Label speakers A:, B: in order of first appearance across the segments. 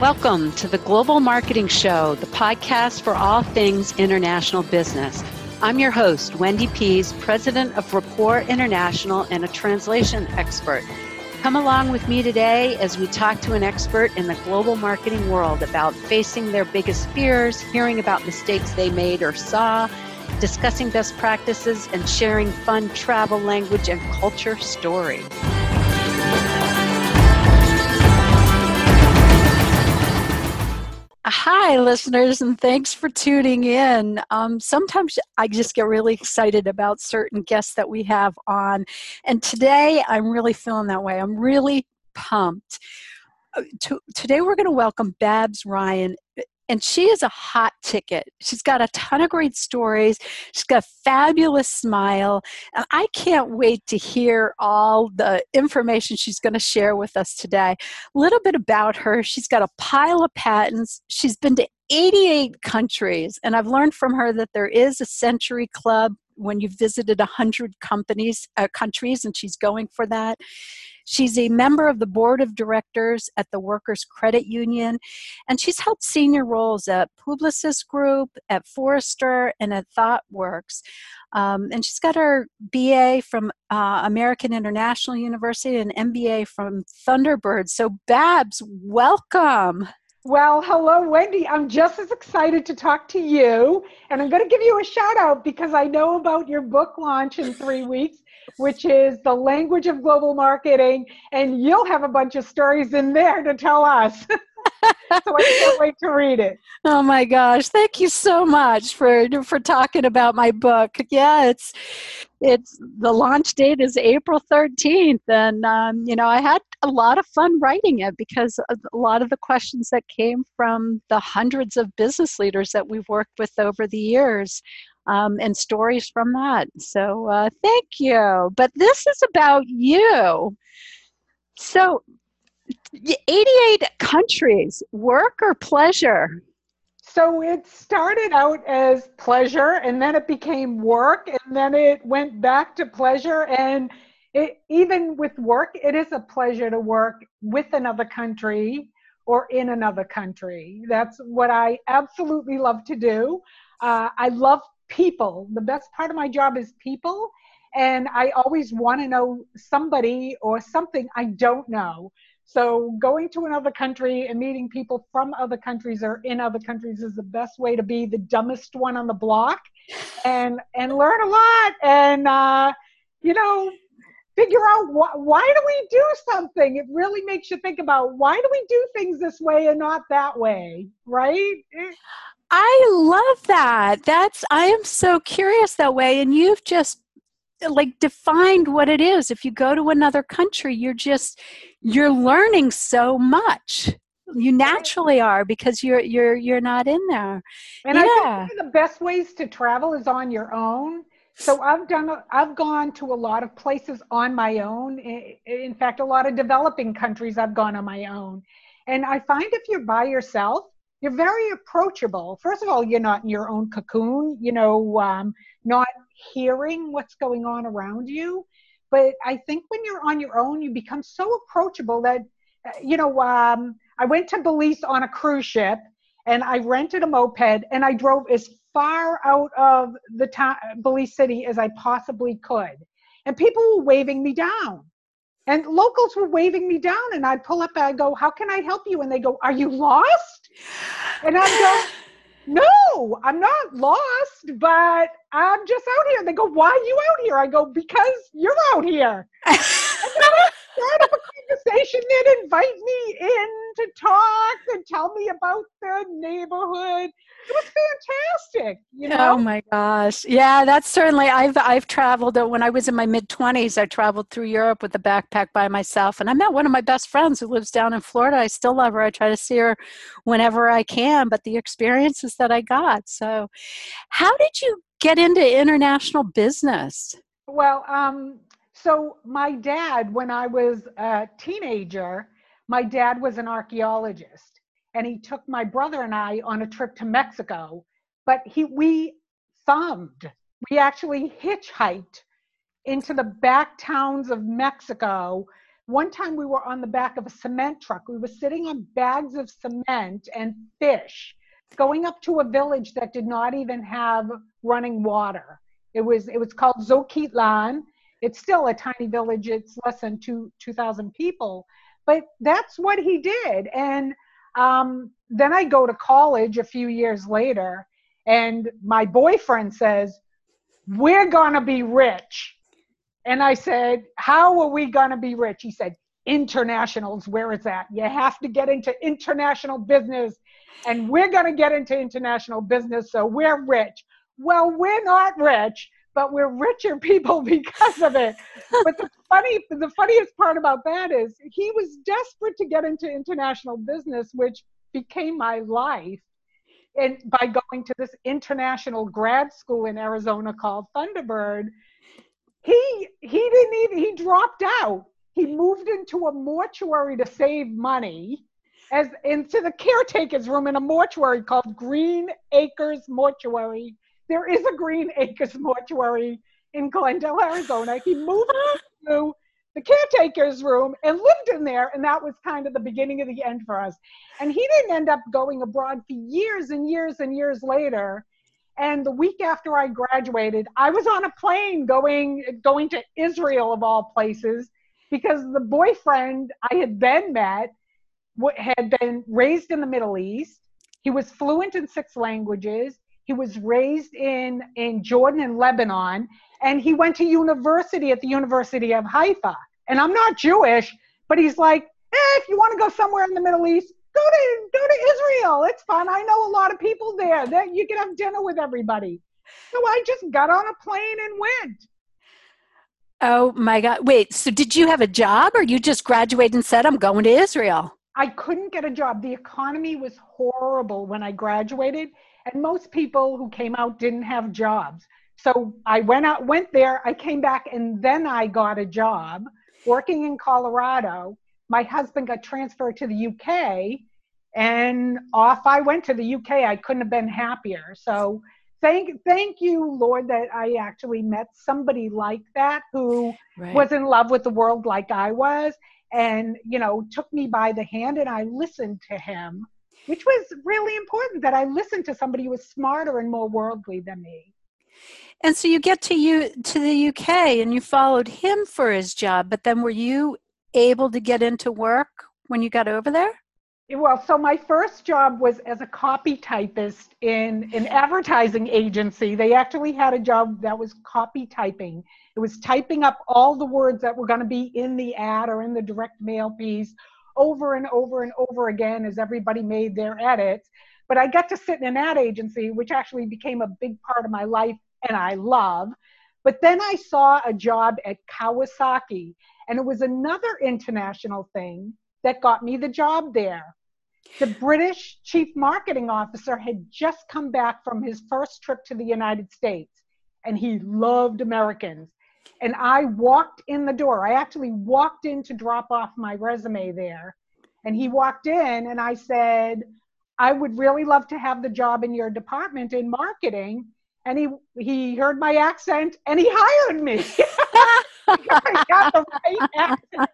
A: Welcome to the Global Marketing Show, the podcast for all things international business. I'm your host, Wendy Pease, president of Rapport International and a translation expert. Come along with me today as we talk to an expert in the global marketing world about facing their biggest fears, hearing about mistakes they made or saw, discussing best practices, and sharing fun travel, language, and culture stories. Hi, listeners, and thanks for tuning in. Um, sometimes I just get really excited about certain guests that we have on, and today I'm really feeling that way. I'm really pumped. Uh, to, today, we're going to welcome Babs Ryan and she is a hot ticket. She's got a ton of great stories. She's got a fabulous smile. And I can't wait to hear all the information she's going to share with us today. A little bit about her. She's got a pile of patents. She's been to 88 countries. And I've learned from her that there is a century club when you've visited 100 companies, uh, countries, and she's going for that. She's a member of the board of directors at the Workers Credit Union, and she's held senior roles at Publicis Group, at Forrester, and at ThoughtWorks. Um, and she's got her BA from uh, American International University and MBA from Thunderbird. So, Babs, welcome.
B: Well, hello, Wendy. I'm just as excited to talk to you. And I'm going to give you a shout out because I know about your book launch in three weeks, which is The Language of Global Marketing. And you'll have a bunch of stories in there to tell us. so I can't wait to read it.
A: Oh my gosh! Thank you so much for for talking about my book. Yeah, it's it's the launch date is April thirteenth, and um, you know I had a lot of fun writing it because a lot of the questions that came from the hundreds of business leaders that we've worked with over the years. Um, and stories from that. So, uh, thank you. But this is about you. So, 88 countries, work or pleasure?
B: So it started out as pleasure and then it became work and then it went back to pleasure. And it, even with work, it is a pleasure to work with another country or in another country. That's what I absolutely love to do. Uh, I love people. The best part of my job is people. And I always want to know somebody or something I don't know. So going to another country and meeting people from other countries or in other countries is the best way to be the dumbest one on the block and and learn a lot and uh, you know figure out wh- why do we do something it really makes you think about why do we do things this way and not that way right
A: I love that. That's I am so curious that way and you've just like defined what it is. If you go to another country you're just you're learning so much. You naturally are because you're you're you're not in there.
B: And yeah. i think the best ways to travel is on your own. So i've done i've gone to a lot of places on my own. In fact a lot of developing countries i've gone on my own. And i find if you're by yourself you're very approachable. First of all you're not in your own cocoon you know um, not hearing what's going on around you. But I think when you're on your own, you become so approachable that, you know, um, I went to Belize on a cruise ship and I rented a moped and I drove as far out of the town, Belize City as I possibly could. And people were waving me down. And locals were waving me down, and I'd pull up and I go, How can I help you? And they go, Are you lost? And I go, no, I'm not lost, but I'm just out here. They go, why are you out here? I go, because you're out here. start up a conversation and invite me in to talk and tell me about the neighborhood. It was fantastic you know?
A: Oh my gosh. Yeah that's certainly i've i've traveled uh, when i was in my mid 20s i traveled through europe with a backpack by myself and i met one of my best friends who lives down in florida. I still love her. I try to see her whenever i can but the experiences that i got. So how did you get into international business?
B: Well um so my dad when i was a teenager my dad was an archaeologist and he took my brother and I on a trip to Mexico. But he we thumbed. We actually hitchhiked into the back towns of Mexico one time we were on the back of a cement truck. We were sitting on bags of cement and fish going up to a village that did not even have running water. It was it was called Zokitlan. It's still a tiny village. It's less than two two thousand people, but that's what he did. And um, then I go to college a few years later, and my boyfriend says, "We're gonna be rich." And I said, How are we going to be rich? He said, Internationals, where it's at. You have to get into international business. And we're going to get into international business, so we're rich. Well, we're not rich, but we're richer people because of it. but the funny, the funniest part about that is he was desperate to get into international business, which became my life. And by going to this international grad school in Arizona called Thunderbird, he he didn't even he dropped out. He moved into a mortuary to save money as into the caretaker's room in a mortuary called Green Acres Mortuary. There is a Green Acres Mortuary in Glendale, Arizona. He moved to the caretaker's room and lived in there, and that was kind of the beginning of the end for us. And he didn't end up going abroad for years and years and years later. And the week after I graduated, I was on a plane going going to Israel of all places because the boyfriend I had then met had been raised in the Middle East. He was fluent in six languages. He was raised in in Jordan and Lebanon, and he went to university at the University of Haifa. And I'm not Jewish, but he's like, eh, if you want to go somewhere in the Middle East, go to go to Israel. It's fun. I know a lot of people there. That you can have dinner with everybody. So I just got on a plane and went.
A: Oh my God. Wait, so did you have a job or you just graduated and said, I'm going to Israel?
B: I couldn't get a job. The economy was horrible when I graduated, and most people who came out didn't have jobs. So I went out, went there, I came back, and then I got a job working in Colorado my husband got transferred to the UK and off I went to the UK. I couldn't have been happier. So thank thank you, Lord, that I actually met somebody like that who right. was in love with the world like I was and you know took me by the hand and I listened to him, which was really important that I listened to somebody who was smarter and more worldly than me.
A: And so you get to you to the UK and you followed him for his job, but then were you able to get into work when you got over there?
B: Well, so my first job was as a copy typist in an advertising agency. They actually had a job that was copy typing. It was typing up all the words that were going to be in the ad or in the direct mail piece over and over and over again as everybody made their edits. But I got to sit in an ad agency, which actually became a big part of my life and I love. But then I saw a job at Kawasaki and it was another international thing that got me the job there. The British chief marketing officer had just come back from his first trip to the United States and he loved Americans. And I walked in the door. I actually walked in to drop off my resume there. And he walked in and I said, I would really love to have the job in your department in marketing. And he he heard my accent and he hired me. I got the right accent.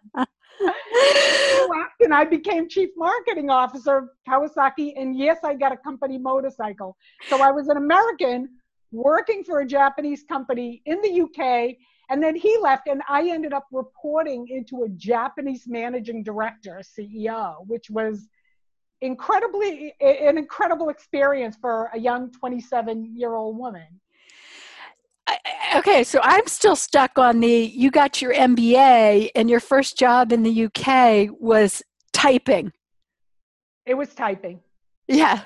B: and I became chief marketing officer of Kawasaki, and yes, I got a company motorcycle. So I was an American working for a Japanese company in the UK, and then he left, and I ended up reporting into a Japanese managing director, CEO, which was incredibly an incredible experience for a young 27 year old woman
A: okay, so I'm still stuck on the you got your MBA and your first job in the UK was typing.
B: It was typing.
A: Yeah.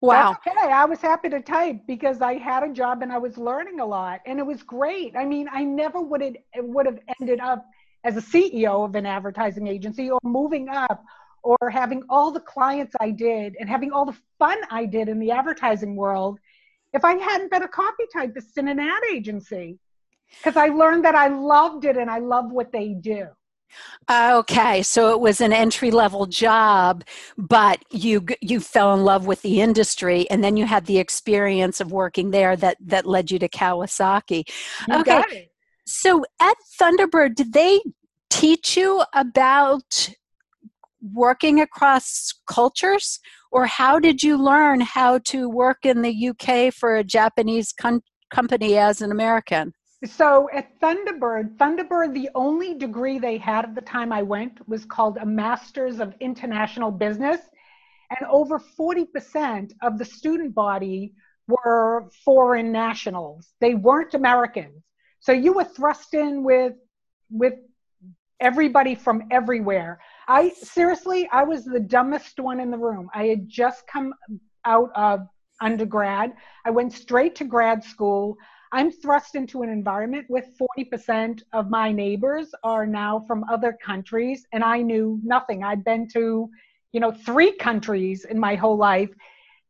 A: Wow.
B: That's okay. I was happy to type because I had a job and I was learning a lot and it was great. I mean, I never would have would have ended up as a CEO of an advertising agency or moving up or having all the clients I did and having all the fun I did in the advertising world if I hadn't been a copy typist in an ad agency because I learned that I loved it and I love what they do.
A: Okay, so it was an entry level job, but you you fell in love with the industry, and then you had the experience of working there that that led you to Kawasaki.
B: You okay,
A: so at Thunderbird, did they teach you about working across cultures? Or how did you learn how to work in the UK for a Japanese com- company as an American?
B: So at Thunderbird, Thunderbird, the only degree they had at the time I went was called a Master's of International Business. And over 40% of the student body were foreign nationals. They weren't Americans. So you were thrust in with, with everybody from everywhere. I seriously, I was the dumbest one in the room. I had just come out of undergrad. I went straight to grad school. I'm thrust into an environment with 40% of my neighbors are now from other countries, and I knew nothing. I'd been to, you know, three countries in my whole life.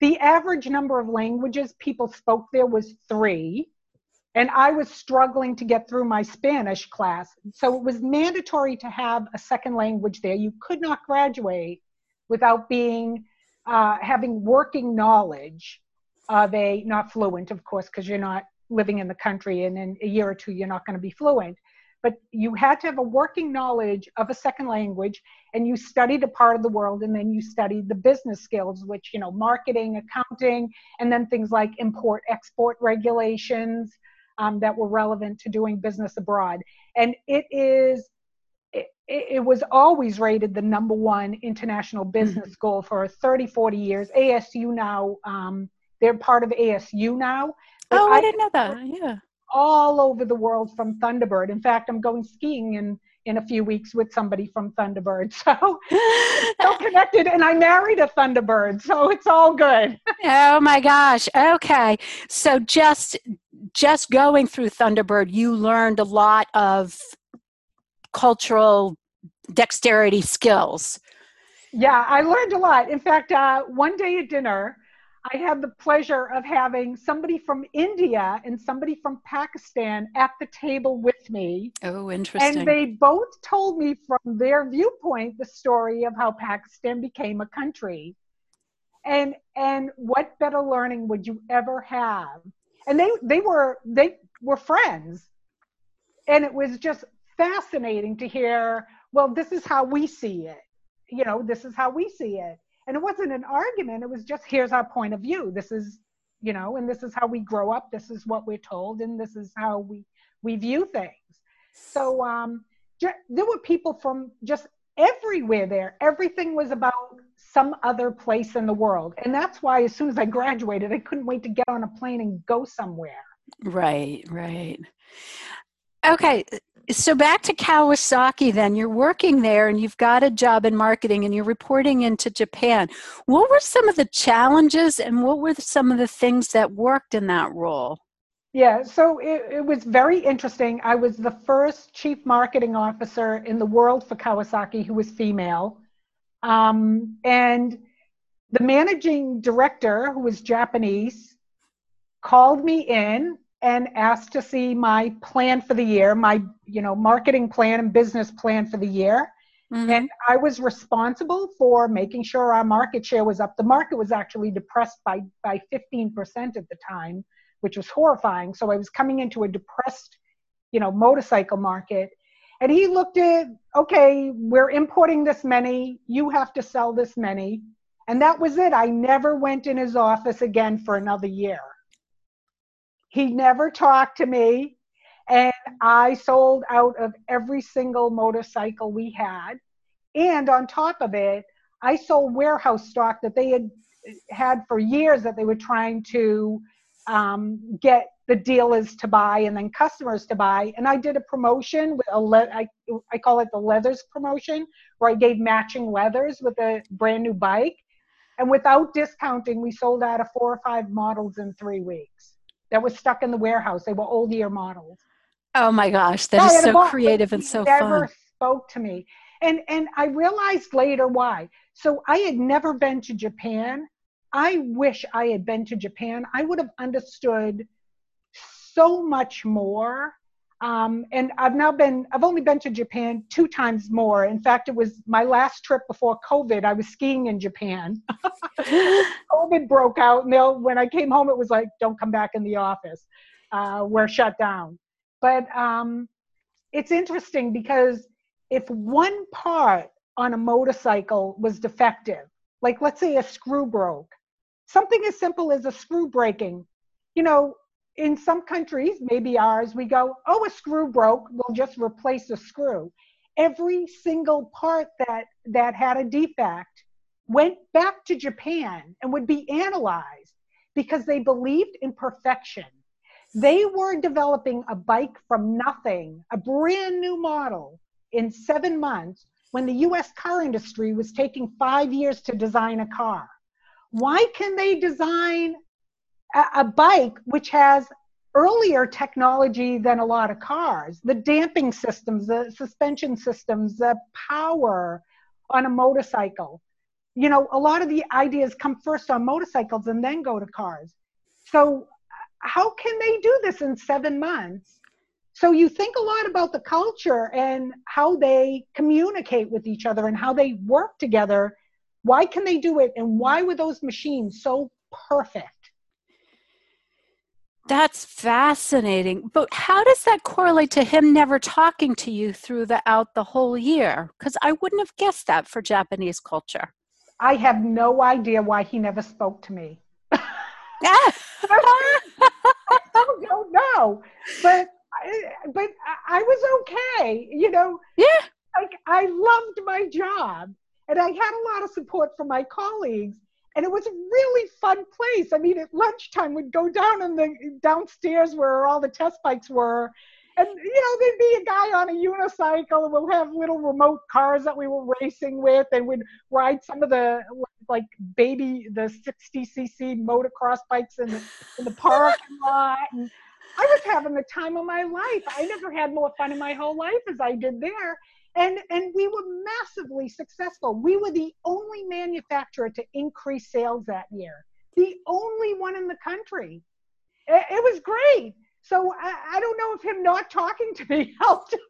B: The average number of languages people spoke there was three, and I was struggling to get through my Spanish class. So it was mandatory to have a second language there. You could not graduate without being uh, having working knowledge of a not fluent, of course, because you're not living in the country and in a year or two you're not going to be fluent. But you had to have a working knowledge of a second language and you studied a part of the world and then you studied the business skills which you know marketing accounting and then things like import export regulations um, that were relevant to doing business abroad. And it is it, it was always rated the number one international business mm-hmm. school for 30 40 years. ASU now um, they're part of ASU now
A: oh, I, I didn't know that. Yeah.
B: All over the world from Thunderbird. In fact, I'm going skiing in in a few weeks with somebody from Thunderbird. So so connected and I married a Thunderbird. So it's all good.
A: oh my gosh. Okay. So just just going through Thunderbird, you learned a lot of cultural dexterity skills.
B: Yeah, I learned a lot. In fact, uh, one day at dinner, I had the pleasure of having somebody from India and somebody from Pakistan at the table with me.
A: Oh, interesting.
B: And they both told me from their viewpoint the story of how Pakistan became a country. And and what better learning would you ever have? And they they were they were friends. And it was just fascinating to hear, well, this is how we see it. You know, this is how we see it and it wasn't an argument. It was just here's our point of view. This is you know and this is how we grow up. This is what we're told and this is how we we view things. So um there were people from just everywhere there. Everything was about some other place in the world. And that's why as soon as i graduated i couldn't wait to get on a plane and go somewhere.
A: Right right. Okay so back to Kawasaki then. You're working there and you've got a job in marketing and you're reporting into Japan. What were some of the challenges and what were some of the things that worked in that role?
B: Yeah, so it, it was very interesting. I was the first chief marketing officer in the world for Kawasaki who was female. Um, and the managing director, who was Japanese, called me in and asked to see my plan for the year, my you know marketing plan and business plan for the year. Mm-hmm. And I was responsible for making sure our market share was up. The market was actually depressed by by 15% at the time, which was horrifying. So I was coming into a depressed, you know, motorcycle market. And he looked at, okay, we're importing this many, you have to sell this many. And that was it. I never went in his office again for another year. He never talked to me. And I sold out of every single motorcycle we had. And on top of it, I sold warehouse stock that they had had for years that they were trying to um, get the dealers to buy and then customers to buy. And I did a promotion with a le- I, I call it the leathers promotion, where I gave matching leathers with a brand new bike. And without discounting, we sold out of four or five models in three weeks that was stuck in the warehouse. They were old year models.
A: Oh my gosh, that is so creative and so never
B: fun. spoke to me. And and I realized later why. So I had never been to Japan. I wish I had been to Japan. I would have understood so much more um, and I've now been, I've only been to Japan two times more. In fact, it was my last trip before COVID. I was skiing in Japan. COVID broke out, and when I came home, it was like, don't come back in the office. Uh, we're shut down. But um, it's interesting because if one part on a motorcycle was defective, like let's say a screw broke, something as simple as a screw breaking, you know, in some countries, maybe ours, we go, oh, a screw broke, we'll just replace the screw. Every single part that that had a defect went back to Japan and would be analyzed because they believed in perfection. They were developing a bike from nothing, a brand new model in seven months when the US car industry was taking five years to design a car. Why can they design a, a bike which has earlier technology than a lot of cars? The damping systems, the suspension systems, the power on a motorcycle you know, a lot of the ideas come first on motorcycles and then go to cars. So, how can they do this in seven months? So, you think a lot about the culture and how they communicate with each other and how they work together. Why can they do it? And why were those machines so perfect?
A: That's fascinating. But how does that correlate to him never talking to you throughout the whole year? Because I wouldn't have guessed that for Japanese culture.
B: I have no idea why he never spoke to me.
A: I
B: don't know, but but I was okay. You know,
A: yeah.
B: Like I loved my job, and I had a lot of support from my colleagues, and it was a really fun place. I mean, at lunchtime, we'd go down in the downstairs where all the test bikes were, and you know there'd be a guy on a unicycle and we'll have little remote cars that we were racing with. And we'd ride some of the like baby the 60 cc motocross bikes in the in the parking lot. And i was having the time of my life. I never had more fun in my whole life as i did there and and we were massively successful we were the only manufacturer to increase sales that year the only one in the country it, it was great so I, I don't know if him not talking to me helped.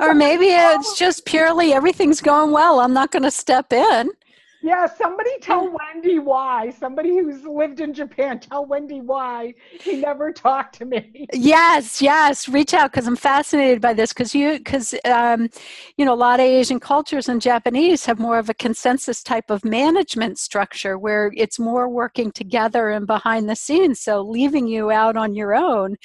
A: or maybe it's just purely everything's going well. I'm not going to step in.
B: Yeah, somebody tell Wendy why. Somebody who's lived in Japan, tell Wendy why he never talked to me.
A: Yes, yes, reach out because I'm fascinated by this because you because um, you know a lot of Asian cultures and Japanese have more of a consensus type of management structure where it's more working together and behind the scenes. So leaving you out on your own,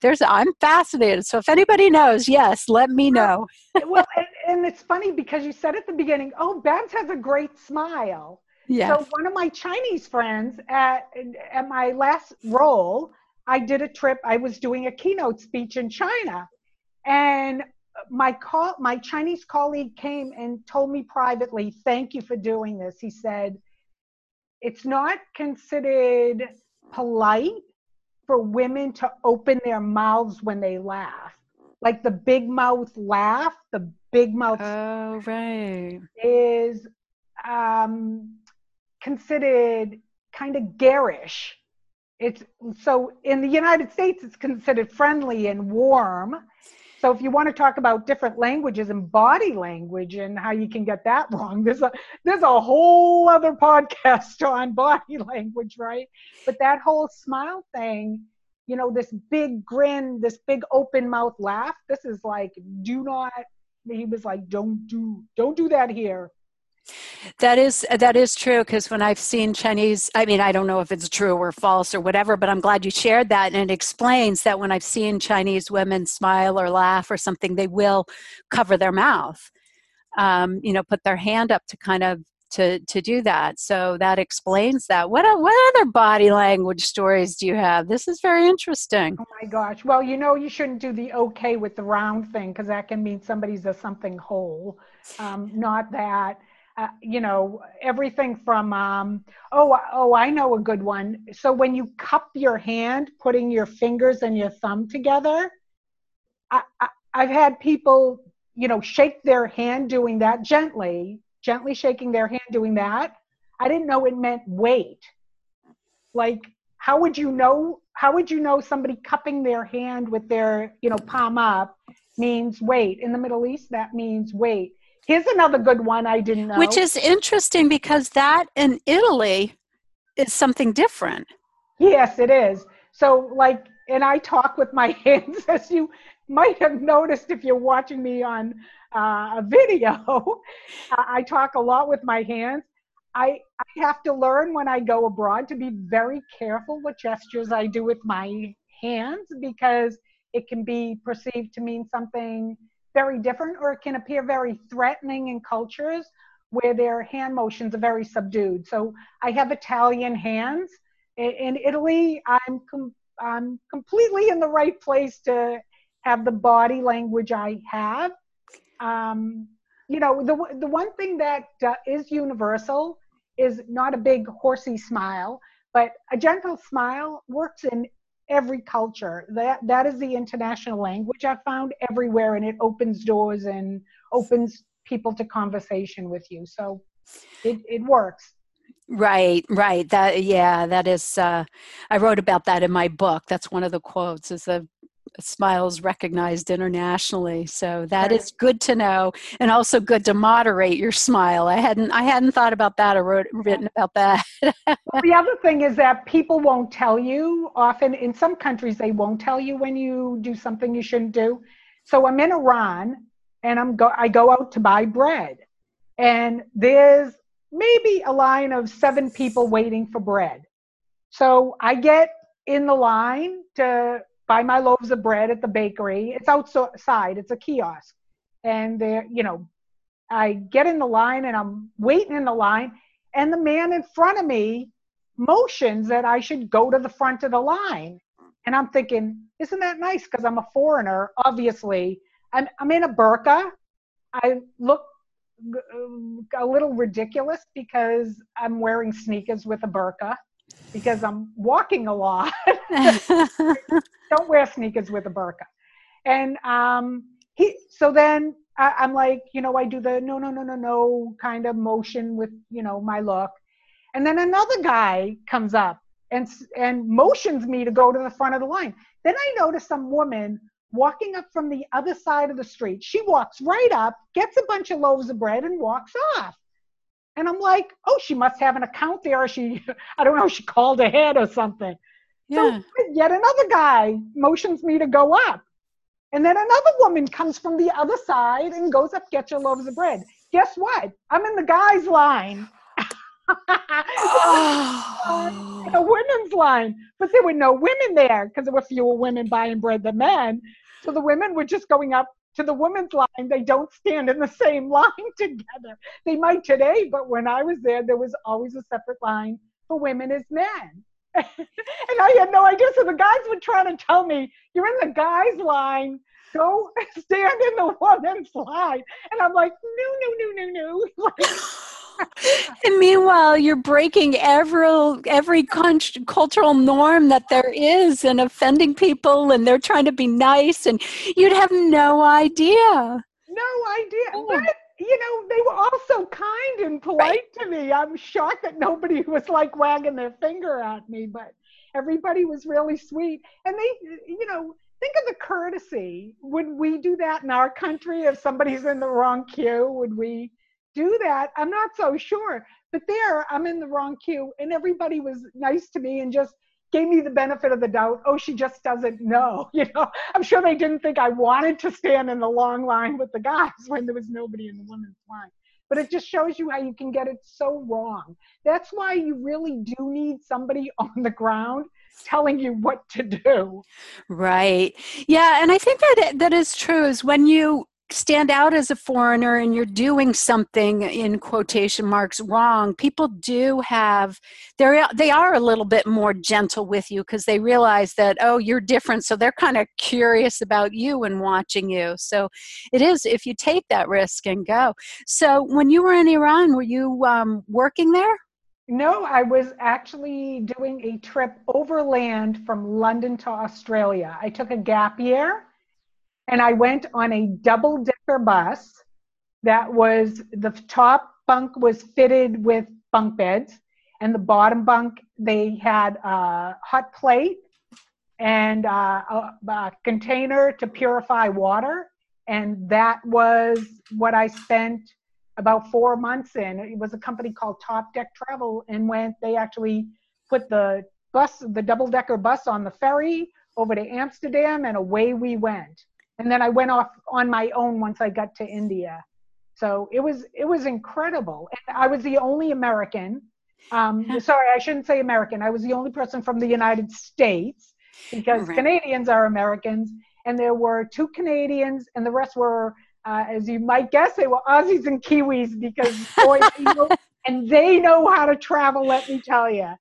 A: there's I'm fascinated. So if anybody knows, yes, let me know.
B: well, and, and it's funny because you said at the beginning, oh, Babs has a great smile.
A: Yeah.
B: So one of my Chinese friends at at my last role, I did a trip. I was doing a keynote speech in China, and my call my Chinese colleague came and told me privately, "Thank you for doing this." He said, "It's not considered polite for women to open their mouths when they laugh." Like the big mouth laugh, the big mouth
A: oh, right.
B: is um, considered kind of garish. It's so in the United States, it's considered friendly and warm. So if you want to talk about different languages and body language and how you can get that wrong, there's a there's a whole other podcast on body language, right? But that whole smile thing you know, this big grin, this big open mouth laugh. This is like, do not, he was like, don't do, don't do that here.
A: That is that is true because when I've seen Chinese, I mean, I don't know if it's true or false or whatever, but I'm glad you shared that, and it explains that when I've seen Chinese women smile or laugh or something, they will cover their mouth, um, you know, put their hand up to kind of to to do that. So that explains that. What what other body language stories do you have? This is very interesting.
B: Oh my gosh! Well, you know you shouldn't do the okay with the round thing because that can mean somebody's a something whole. Um, not that. Uh, you know everything from um, oh oh I know a good one. So when you cup your hand, putting your fingers and your thumb together, I, I I've had people you know shake their hand doing that gently gently shaking their hand doing that. I didn't know it meant wait. Like, how would you know? How would you know somebody cupping their hand with their, you know, palm up means wait? In the Middle East, that means wait. Here's another good one I didn't know.
A: Which is interesting because that in Italy is something different.
B: Yes, it is. So, like, and I talk with my hands as you might have noticed if you're watching me on uh, a video, I talk a lot with my hands. I, I have to learn when I go abroad to be very careful what gestures I do with my hands because it can be perceived to mean something very different or it can appear very threatening in cultures where their hand motions are very subdued. So I have Italian hands. In Italy, I'm, com- I'm completely in the right place to have the body language I have. Um, you know, the, the one thing that uh, is universal is not a big horsey smile, but a gentle smile works in every culture. That that is the international language I've found everywhere, and it opens doors and opens people to conversation with you. So it, it works.
A: Right, right. That yeah, that is. Uh, I wrote about that in my book. That's one of the quotes. Is the smiles recognized internationally so that right. is good to know and also good to moderate your smile. I hadn't i hadn't thought about that or wrote, written about that.
B: Well, the other thing is that people won't tell you often. In some countries they won't tell you when you do something you shouldn't do. So i'm in iran and i'm go i go out to buy bread. And there's maybe a line of seven people waiting for bread. So i get in the line to buy my loaves of bread at the bakery. It's outside, it's a kiosk. And there, you know, I get in the line and I'm waiting in the line, and the man in front of me motions that I should go to the front of the line. And I'm thinking, isn't that nice? Because I'm a foreigner, obviously. I'm, I'm in a burqa. I look uh, a little ridiculous because I'm wearing sneakers with a burqa because I'm walking a lot. Don't wear sneakers with a burqa. And um, he, so then I, I'm like, you know, I do the no, no, no, no, no kind of motion with, you know, my look. And then another guy comes up and and motions me to go to the front of the line. Then I notice some woman walking up from the other side of the street. She walks right up, gets a bunch of loaves of bread, and walks off. And I'm like, oh, she must have an account there. Or she, I don't know, she called ahead or something. Yeah. So yet another guy motions me to go up. And then another woman comes from the other side and goes up, get your loaves of bread. Guess what? I'm in the guy's line. oh. a women's line. But there were no women there because there were fewer women buying bread than men. So the women were just going up to the women's line, they don't stand in the same line together. They might today, but when I was there, there was always a separate line for women as men. and I had no idea. So the guys were trying to tell me, you're in the guys' line. Go stand in the women's line. And I'm like, no, no, no, no, no.
A: And meanwhile, you're breaking every every cultural norm that there is, and offending people, and they're trying to be nice, and you'd have no idea.
B: No idea. Oh. But you know, they were all so kind and polite right. to me. I'm shocked that nobody was like wagging their finger at me, but everybody was really sweet. And they, you know, think of the courtesy. Would we do that in our country if somebody's in the wrong queue? Would we do that. I'm not so sure. But there, I'm in the wrong queue, and everybody was nice to me and just gave me the benefit of the doubt. Oh, she just doesn't know. You know, I'm sure they didn't think I wanted to stand in the long line with the guys when there was nobody in the women's line. But it just shows you how you can get it so wrong. That's why you really do need somebody on the ground telling you what to do.
A: Right. Yeah, and I think that that is true is when you stand out as a foreigner and you're doing something in quotation marks wrong people do have they're they are a little bit more gentle with you because they realize that oh you're different so they're kind of curious about you and watching you. So it is if you take that risk and go. So when you were in iran were you um, working there?
B: No, I was actually doing a trip overland from London to Australia. I took a gap year and I went on a double decker bus that was the top bunk was fitted with bunk beds, and the bottom bunk they had a hot plate and a, a container to purify water, and that was what I spent about four months in. It was a company called Top Deck Travel, and when they actually put the bus, the double decker bus, on the ferry over to Amsterdam, and away we went. And then I went off on my own once I got to India. So it was it was incredible. And I was the only American. Um, sorry, I shouldn't say American. I was the only person from the United States because right. Canadians are Americans, and there were two Canadians, and the rest were, uh, as you might guess, they were Aussies and Kiwis because boy, they know, and they know how to travel. Let me tell you.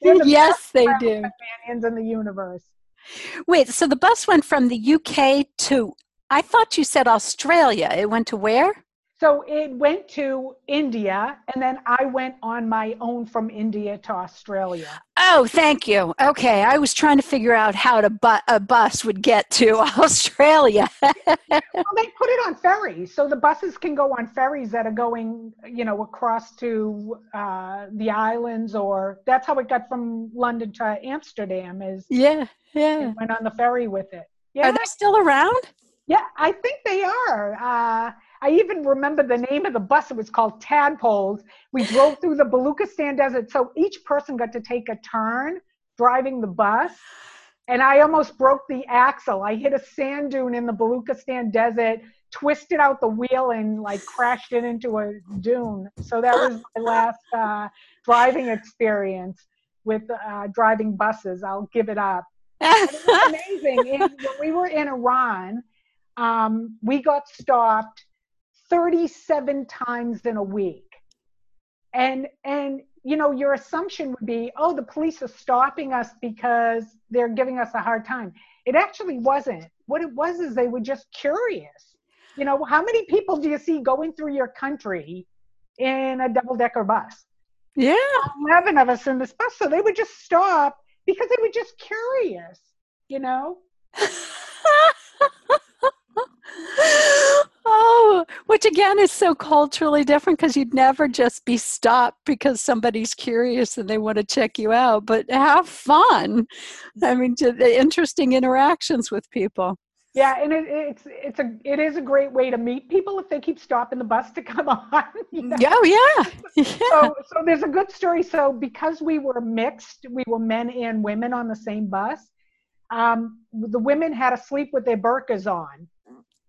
A: The yes, they do.
B: Companions in the universe.
A: Wait, so the bus went from the UK to, I thought you said Australia. It went to where?
B: So it went to India, and then I went on my own from India to Australia.
A: Oh, thank you. Okay, I was trying to figure out how to bu- a bus would get to Australia. well,
B: they put it on ferries, so the buses can go on ferries that are going, you know, across to uh, the islands, or that's how it got from London to Amsterdam. Is
A: yeah, yeah.
B: Went on the ferry with it.
A: Yeah. Are they still around?
B: Yeah, I think they are. Uh, I even remember the name of the bus. It was called Tadpoles. We drove through the Baluchistan Desert. So each person got to take a turn driving the bus. And I almost broke the axle. I hit a sand dune in the Baluchistan Desert, twisted out the wheel, and like crashed it into a dune. So that was my last uh, driving experience with uh, driving buses. I'll give it up. it was amazing. when we were in Iran, um, we got stopped 37 times in a week. And and you know, your assumption would be, oh, the police are stopping us because they're giving us a hard time. It actually wasn't. What it was is they were just curious. You know, how many people do you see going through your country in a double decker bus?
A: Yeah.
B: 11 of us in this bus. So they would just stop because they were just curious, you know?
A: oh, which again is so culturally different because you'd never just be stopped because somebody's curious and they want to check you out, but have fun. I mean, interesting interactions with people.
B: Yeah, and it, it's it's a it is a great way to meet people if they keep stopping the bus to come on.
A: You know? Oh yeah. yeah.
B: So so there's a good story. So because we were mixed, we were men and women on the same bus. Um, the women had to sleep with their burkas on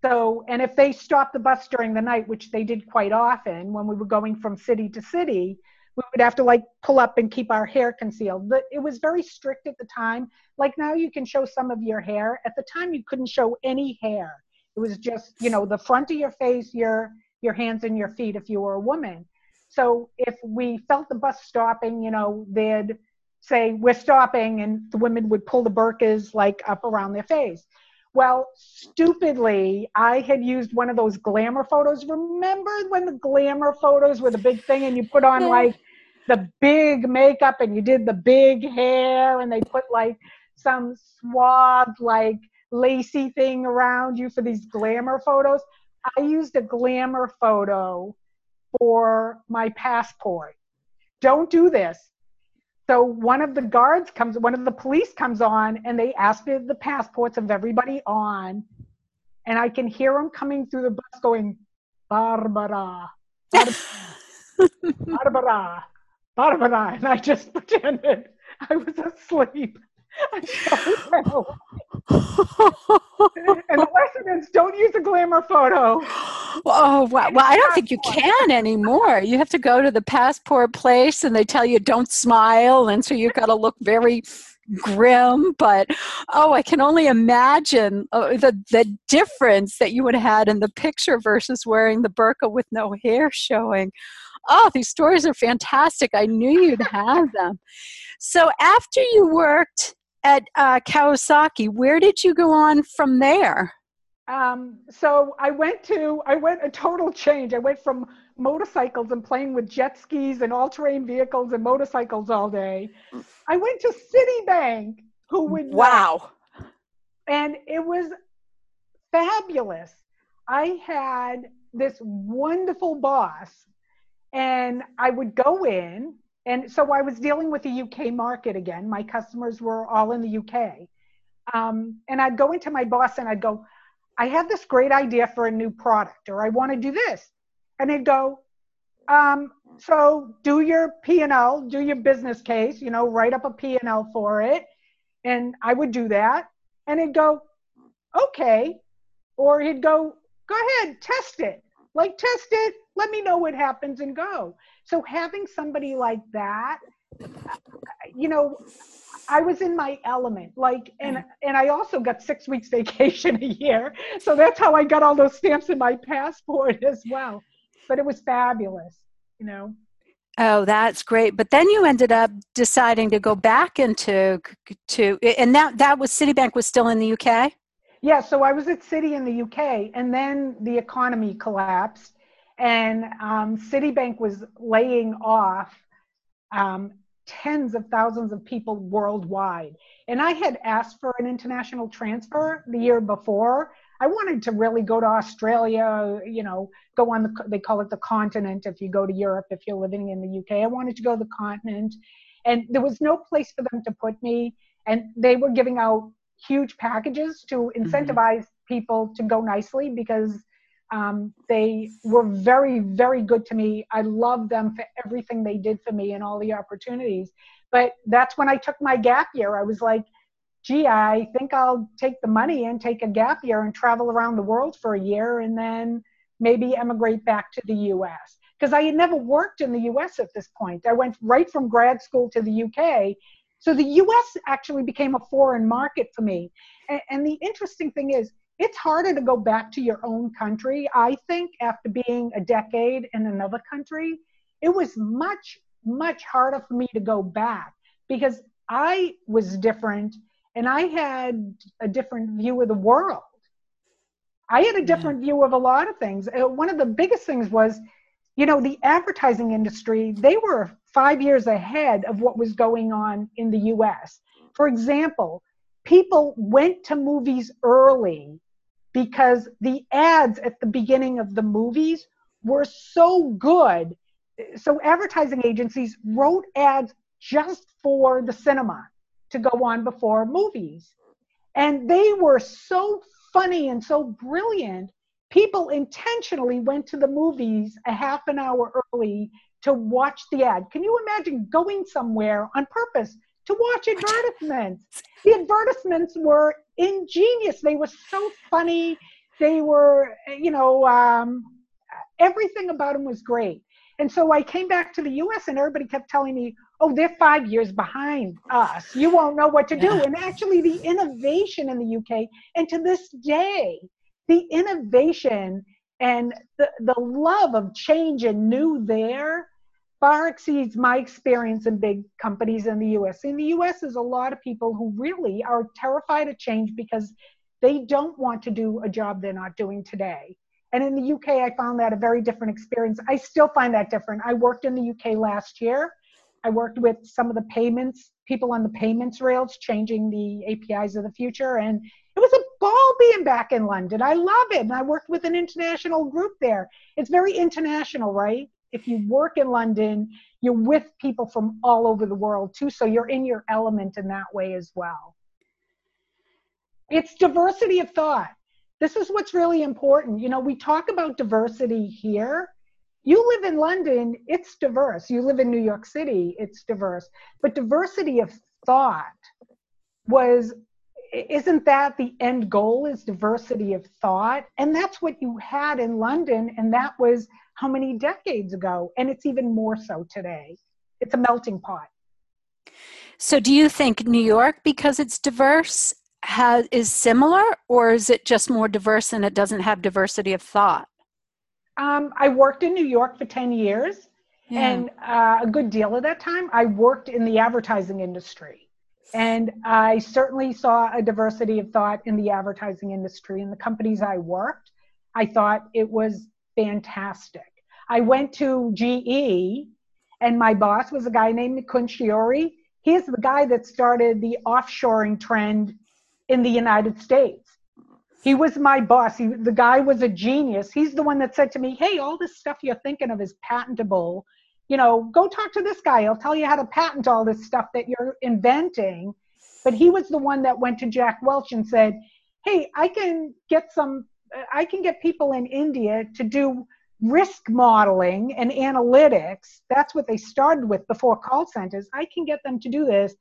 B: so, and if they stopped the bus during the night, which they did quite often when we were going from city to city, we would have to like pull up and keep our hair concealed. But it was very strict at the time. Like now you can show some of your hair. At the time you couldn't show any hair. It was just, you know, the front of your face, your your hands and your feet if you were a woman. So if we felt the bus stopping, you know, they'd say, We're stopping and the women would pull the burkas like up around their face. Well, stupidly, I had used one of those glamour photos. Remember when the glamour photos were the big thing and you put on like the big makeup and you did the big hair and they put like some suave, like lacy thing around you for these glamour photos? I used a glamour photo for my passport. Don't do this so one of the guards comes, one of the police comes on, and they ask me the passports of everybody on, and I can hear them coming through the bus going, Barbara, Barbara, Barbara, and I just pretended I was asleep. and the lesson is don't use a glamour photo.
A: Oh, wow. Well, I don't think you can anymore. You have to go to the passport place and they tell you don't smile. And so you've got to look very grim. But oh, I can only imagine uh, the, the difference that you would have had in the picture versus wearing the burqa with no hair showing. Oh, these stories are fantastic. I knew you'd have them. So after you worked at uh, Kawasaki, where did you go on from there?
B: Um, so I went to, I went a total change. I went from motorcycles and playing with jet skis and all terrain vehicles and motorcycles all day. I went to Citibank, who would.
A: Wow.
B: And it was fabulous. I had this wonderful boss, and I would go in and so I was dealing with the UK market again. My customers were all in the UK. Um, and I'd go into my boss and I'd go, I have this great idea for a new product, or I want to do this. And he'd go, um, so do your P&L, do your business case, you know, write up a P&L for it. And I would do that. And he'd go, okay, or he'd go, go ahead, test it. Like, test it, let me know what happens and go. So having somebody like that, you know, I was in my element. Like, and mm. and I also got six weeks vacation a year, so that's how I got all those stamps in my passport as well. But it was fabulous, you know.
A: Oh, that's great. But then you ended up deciding to go back into to and that that was Citibank was still in the UK?
B: Yeah, so I was at Citi in the UK and then the economy collapsed and um, Citibank was laying off um, tens of thousands of people worldwide. And I had asked for an international transfer the year before. I wanted to really go to Australia, you know, go on the, they call it the continent if you go to Europe, if you're living in the UK. I wanted to go to the continent. And there was no place for them to put me. And they were giving out huge packages to mm-hmm. incentivize mm-hmm. people to go nicely because um, they were very, very good to me. I love them for everything they did for me and all the opportunities. But that's when I took my gap year. I was like, gee, I think I'll take the money and take a gap year and travel around the world for a year and then maybe emigrate back to the US. Because I had never worked in the US at this point. I went right from grad school to the UK. So the US actually became a foreign market for me. And, and the interesting thing is, it's harder to go back to your own country. I think after being a decade in another country, it was much, much harder for me to go back because I was different and I had a different view of the world. I had a different yeah. view of a lot of things. Uh, one of the biggest things was, you know, the advertising industry, they were five years ahead of what was going on in the US. For example, people went to movies early because the ads at the beginning of the movies were so good. So advertising agencies wrote ads just for the cinema to go on before movies. And they were so funny and so brilliant. People intentionally went to the movies a half an hour early to watch the ad. Can you imagine going somewhere on purpose to watch advertisements. the advertisements were ingenious. They were so funny. They were, you know, um, everything about them was great. And so I came back to the US and everybody kept telling me, oh, they're five years behind us. You won't know what to do. And actually, the innovation in the UK, and to this day, the innovation and the, the love of change and new there far exceeds my experience in big companies in the US. In the US, there's a lot of people who really are terrified of change because they don't want to do a job they're not doing today. And in the UK, I found that a very different experience. I still find that different. I worked in the UK last year. I worked with some of the payments, people on the payments rails, changing the APIs of the future. And it was a ball being back in London. I love it. And I worked with an international group there. It's very international, right? If you work in London, you're with people from all over the world too. So you're in your element in that way as well. It's diversity of thought. This is what's really important. You know, we talk about diversity here. You live in London, it's diverse. You live in New York City, it's diverse. But diversity of thought was isn't that the end goal is diversity of thought and that's what you had in london and that was how many decades ago and it's even more so today it's a melting pot
A: so do you think new york because it's diverse has is similar or is it just more diverse and it doesn't have diversity of thought
B: um, i worked in new york for 10 years yeah. and uh, a good deal of that time i worked in the advertising industry and I certainly saw a diversity of thought in the advertising industry. In the companies I worked, I thought it was fantastic. I went to GE, and my boss was a guy named Mukund Shiori. He's the guy that started the offshoring trend in the United States. He was my boss. He, the guy was a genius. He's the one that said to me, Hey, all this stuff you're thinking of is patentable you know, go talk to this guy. He'll tell you how to patent all this stuff that you're inventing. But he was the one that went to Jack Welch and said, hey, I can get some, I can get people in India to do risk modeling and analytics. That's what they started with before call centers. I can get them to do this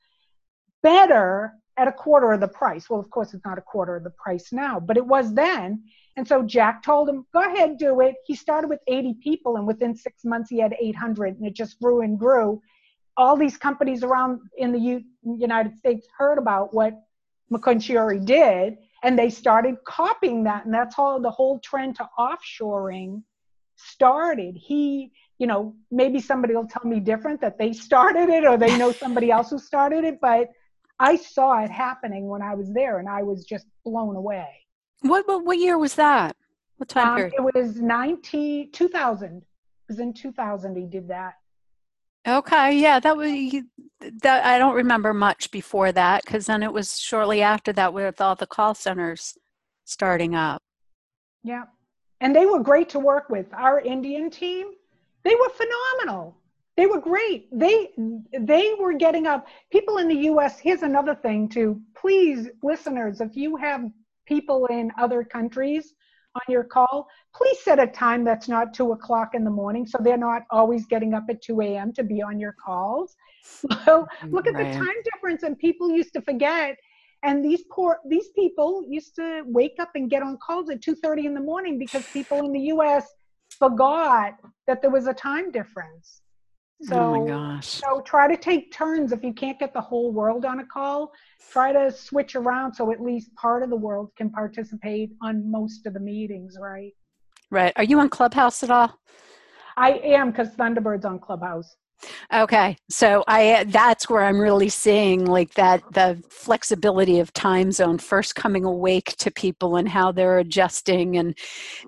B: better at a quarter of the price. Well, of course, it's not a quarter of the price now, but it was then. And so Jack told him, go ahead, do it. He started with 80 people, and within six months, he had 800, and it just grew and grew. All these companies around in the U- United States heard about what Mukund did, and they started copying that. And that's how the whole trend to offshoring started. He, you know, maybe somebody will tell me different that they started it or they know somebody else who started it, but I saw it happening when I was there and I was just blown away.
A: What what, what year was that? What time um, period?
B: It was 19, 2000. It was in 2000 he did that.
A: Okay, yeah, that was that. I don't remember much before that because then it was shortly after that with all the call centers starting up.
B: Yeah, and they were great to work with. Our Indian team, they were phenomenal. They were great. They they were getting up. People in the U.S. Here's another thing too. Please, listeners, if you have people in other countries on your call, please set a time that's not two o'clock in the morning so they're not always getting up at 2 a.m. to be on your calls. So mm, look at right. the time difference, and people used to forget. And these poor these people used to wake up and get on calls at 2:30 in the morning because people in the U.S. forgot that there was a time difference.
A: So, oh my gosh.
B: So try to take turns if you can't get the whole world on a call. Try to switch around so at least part of the world can participate on most of the meetings, right?
A: Right. Are you on Clubhouse at all?
B: I am because Thunderbird's on Clubhouse.
A: Okay, so I uh, that's where I'm really seeing like that the flexibility of time zone first coming awake to people and how they're adjusting and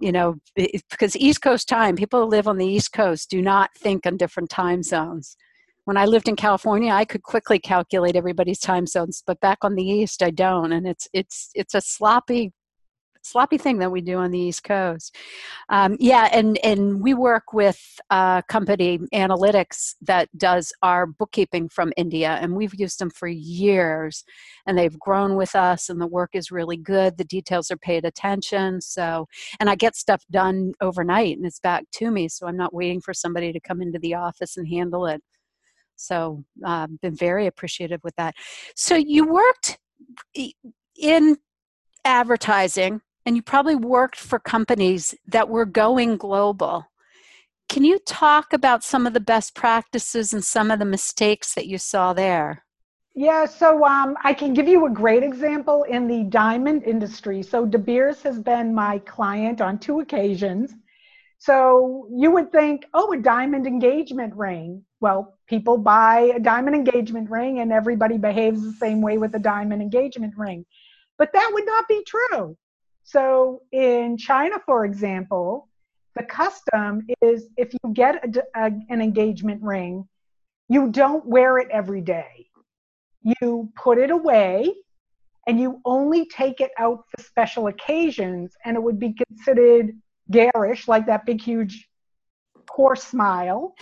A: you know because East Coast time people who live on the East Coast do not think on different time zones. When I lived in California, I could quickly calculate everybody's time zones, but back on the East, I don't, and it's it's it's a sloppy sloppy thing that we do on the East Coast. Um, yeah, and and we work with a company analytics that does our bookkeeping from India, and we've used them for years, and they've grown with us, and the work is really good. The details are paid attention, so and I get stuff done overnight, and it's back to me, so I'm not waiting for somebody to come into the office and handle it. So, uh, been very appreciative with that. So, you worked in advertising and you probably worked for companies that were going global. Can you talk about some of the best practices and some of the mistakes that you saw there?
B: Yeah, so um, I can give you a great example in the diamond industry. So De Beers has been my client on two occasions. So you would think, oh, a diamond engagement ring. Well, people buy a diamond engagement ring and everybody behaves the same way with a diamond engagement ring. But that would not be true. So in China, for example, the custom is if you get a, a, an engagement ring, you don't wear it every day. You put it away and you only take it out for special occasions, and it would be considered garish, like that big, huge horse smile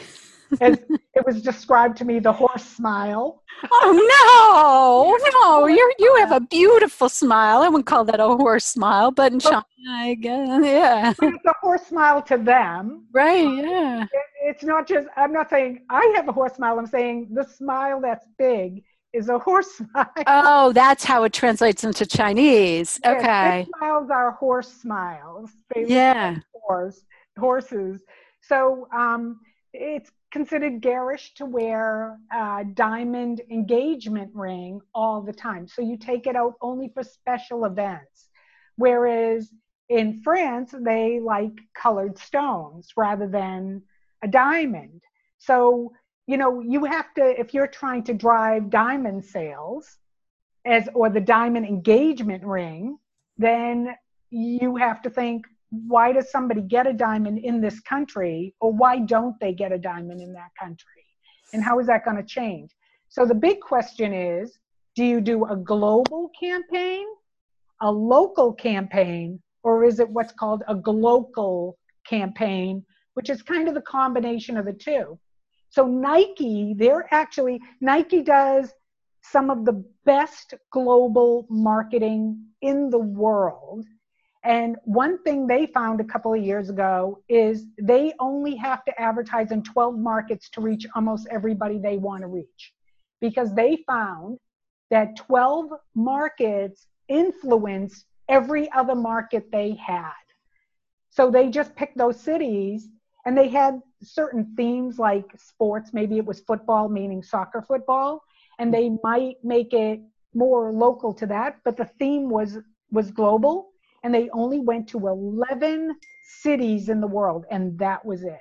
B: as it was described to me, the horse smile.
A: Oh no, no, you you have a beautiful smile. I wouldn't call that a horse smile, but in China, I guess, yeah.
B: It's a horse smile to them,
A: right? Yeah.
B: It, it's not just. I'm not saying I have a horse smile. I'm saying the smile that's big is a horse smile.
A: Oh, that's how it translates into Chinese. Okay.
B: Yes, smiles are horse smiles.
A: They yeah.
B: Horse, horses. So um, it's considered garish to wear a diamond engagement ring all the time. So you take it out only for special events. Whereas in France, they like colored stones rather than a diamond. So, you know, you have to, if you're trying to drive diamond sales as or the diamond engagement ring, then you have to think why does somebody get a diamond in this country or why don't they get a diamond in that country? And how is that going to change? So the big question is do you do a global campaign a local campaign or is it what's called a global campaign which is kind of the combination of the two? So nike they're actually nike does some of the best global marketing in the world and one thing they found a couple of years ago is they only have to advertise in 12 markets to reach almost everybody they want to reach because they found that 12 markets influence every other market they had. So they just picked those cities and they had certain themes like sports. Maybe it was football, meaning soccer football, and they might make it more local to that. But the theme was was global, and they only went to 11 cities in the world, and that was it.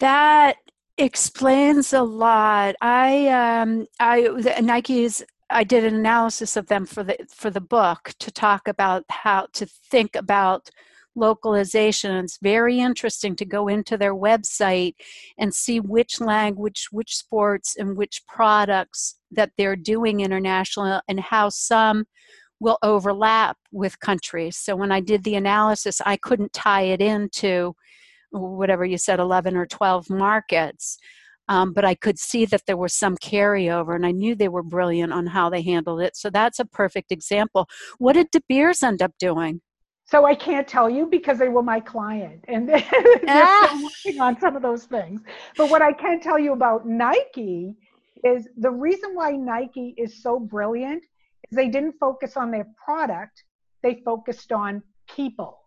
A: That explains a lot. I um I Nike's I did an analysis of them for the for the book to talk about how to think about localization. It's very interesting to go into their website and see which language, which sports, and which products that they're doing international and how some will overlap with countries. So when I did the analysis, I couldn't tie it into whatever you said, 11 or 12 markets. Um, but I could see that there was some carryover, and I knew they were brilliant on how they handled it. So that's a perfect example. What did De Beers end up doing?
B: So I can't tell you because they were my client, and they're ah. still working on some of those things. But what I can tell you about Nike is the reason why Nike is so brilliant is they didn't focus on their product; they focused on people,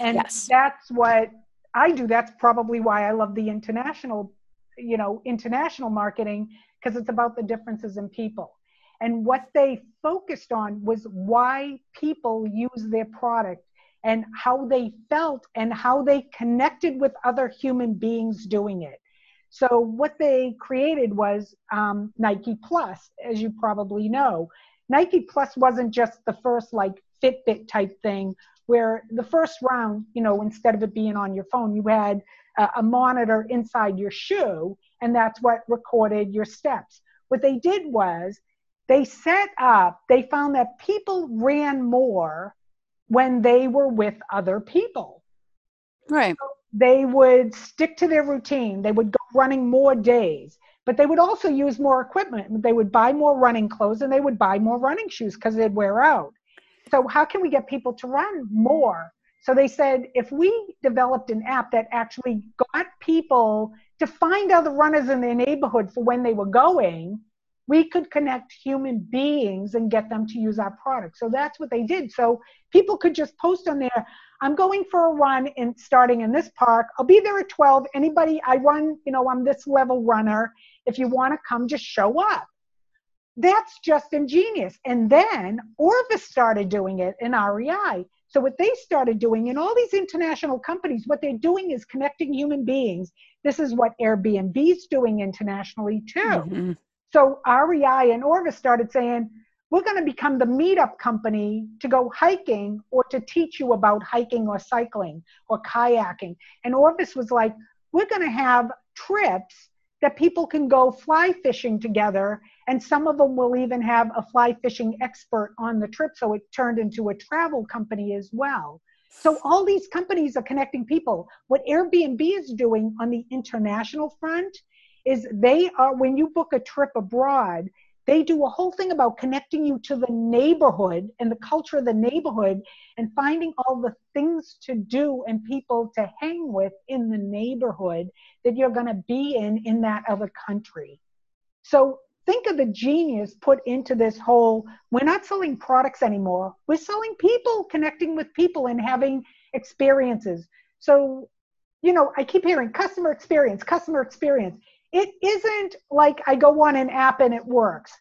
B: and yes. that's what I do. That's probably why I love the international, you know, international marketing because it's about the differences in people. And what they focused on was why people use their product and how they felt and how they connected with other human beings doing it. So, what they created was um, Nike Plus, as you probably know. Nike Plus wasn't just the first like Fitbit type thing where the first round, you know, instead of it being on your phone, you had a, a monitor inside your shoe, and that's what recorded your steps. What they did was they set up, they found that people ran more when they were with other people.
A: Right. So
B: they would stick to their routine, they would go running more days, but they would also use more equipment. They would buy more running clothes and they would buy more running shoes because they'd wear out. So, how can we get people to run more? So, they said if we developed an app that actually got people to find other runners in their neighborhood for when they were going, we could connect human beings and get them to use our product. So that's what they did. So people could just post on there, I'm going for a run and starting in this park. I'll be there at 12. Anybody, I run, you know, I'm this level runner. If you want to come, just show up that's just ingenious. And then Orvis started doing it in REI. So what they started doing in all these international companies, what they're doing is connecting human beings. This is what Airbnb's doing internationally too. Mm-hmm. So REI and Orvis started saying, we're going to become the meetup company to go hiking or to teach you about hiking or cycling or kayaking. And Orvis was like, we're going to have trips that people can go fly fishing together and some of them will even have a fly fishing expert on the trip so it turned into a travel company as well. So all these companies are connecting people. What airbnb is doing on the international front is they are when you book a trip abroad they do a whole thing about connecting you to the neighborhood and the culture of the neighborhood and finding all the things to do and people to hang with in the neighborhood that you're going to be in in that other country. So think of the genius put into this whole we're not selling products anymore. We're selling people, connecting with people and having experiences. So, you know, I keep hearing customer experience, customer experience it isn't like I go on an app and it works.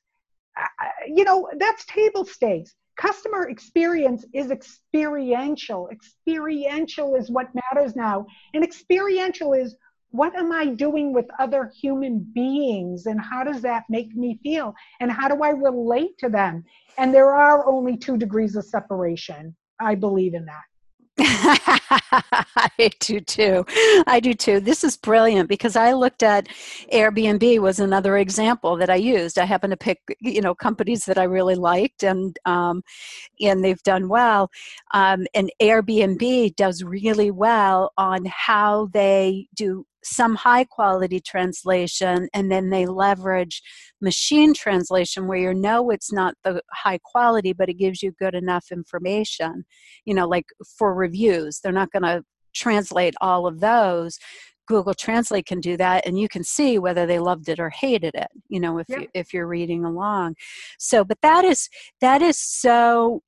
B: You know, that's table stakes. Customer experience is experiential. Experiential is what matters now. And experiential is what am I doing with other human beings and how does that make me feel? And how do I relate to them? And there are only two degrees of separation. I believe in that.
A: I do too. I do too. This is brilliant because I looked at Airbnb was another example that I used. I happened to pick you know companies that I really liked and um, and they've done well. Um, and Airbnb does really well on how they do some high quality translation and then they leverage machine translation where you know it's not the high quality but it gives you good enough information you know like for reviews. They're not going to translate all of those. Google translate can do that and you can see whether they loved it or hated it you know if you if you're reading along. So but that is that is so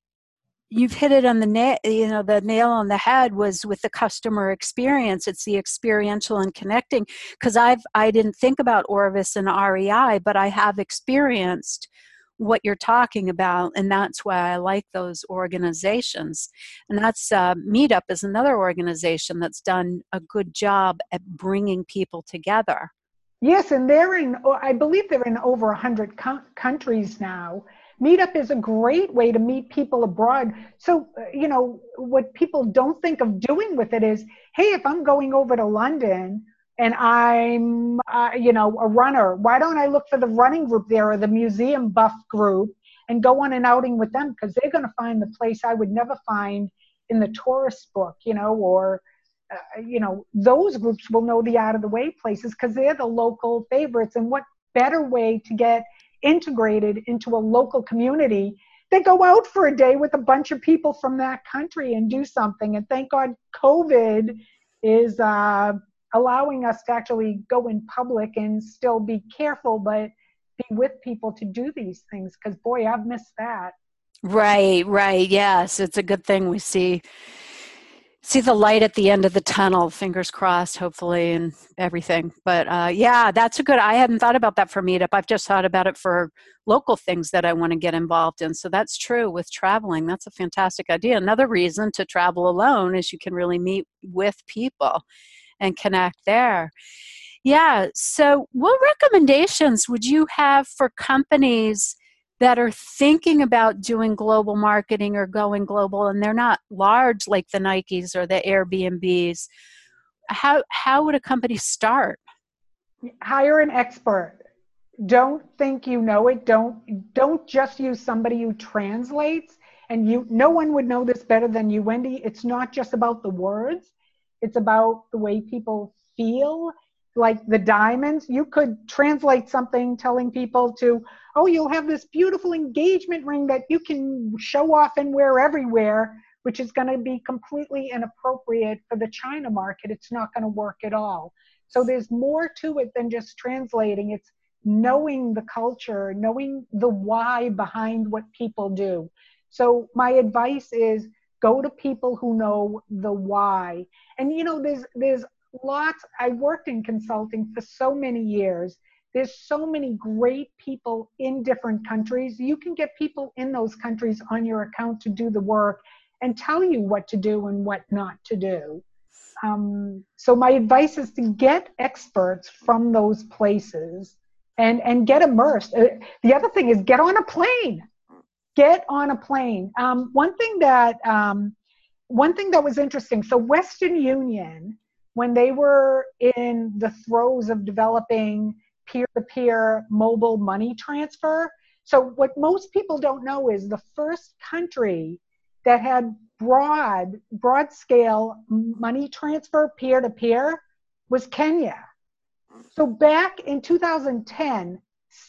A: you've hit it on the nail you know the nail on the head was with the customer experience. It's the experiential and connecting because i've i didn't think about orvis and rei but i have experienced what you're talking about and that's why i like those organizations. And that's uh, meetup is another organization that's done a good job at bringing people together.
B: Yes and they're in i believe they're in over 100 co- countries now Meetup is a great way to meet people abroad. So, uh, you know, what people don't think of doing with it is, hey, if I'm going over to London and I'm, uh, you know, a runner, why don't I look for the running group there or the museum buff group and go on an outing with them? Because they're going to find the place I would never find in the tourist book, you know, or, uh, you know, those groups will know the out of the way places because they're the local favorites. And what better way to get integrated into a local community they go out for a day with a bunch of people from that country and do something. And thank god covid is uh, allowing us to actually go in public and still be careful but be with people to do these things because boy i've missed that.
A: Right right yes it's a good thing we see see the light at the end of the tunnel fingers crossed hopefully and everything. But uh, yeah that's a good i hadn't thought about that for meetup. I've just thought about it for local things that i want to get involved in. So that's true with traveling. That's a fantastic idea. Another reason to travel alone is you can really meet with people and connect there. Yeah so what recommendations would you have for companies that are thinking about doing global marketing or going global and they're not large like the Nikes or the Airbnbs, how how would a company start?
B: Hire an expert. Don't think you know it. Don't don't just use somebody who translates and you no one would know this better than you Wendy. It's not just about the words. It's about the way people feel like the diamonds. You could translate something telling people to, oh, you'll have this beautiful engagement ring that you can show off and wear everywhere, which is going to be completely inappropriate for the China market. It's not going to work at all. So there's more to it than just translating. It's knowing the culture, knowing the why behind what people do. So my advice is go to people who know the why. And you know, there's there's lots i worked in consulting for so many years. There's so many great people in different countries. You can get people in those countries on your account to do the work and tell you what to do and what not to do. Um, so my advice is to get experts from those places and and get immersed. Uh, the other thing is get on a plane. Get on a plane. Um, one thing that um, one thing that was interesting. So western union when they were in the throes of developing peer to peer mobile money transfer. So, what most people don't know is the first country that had broad, broad scale money transfer peer to peer was Kenya. So, back in 2010,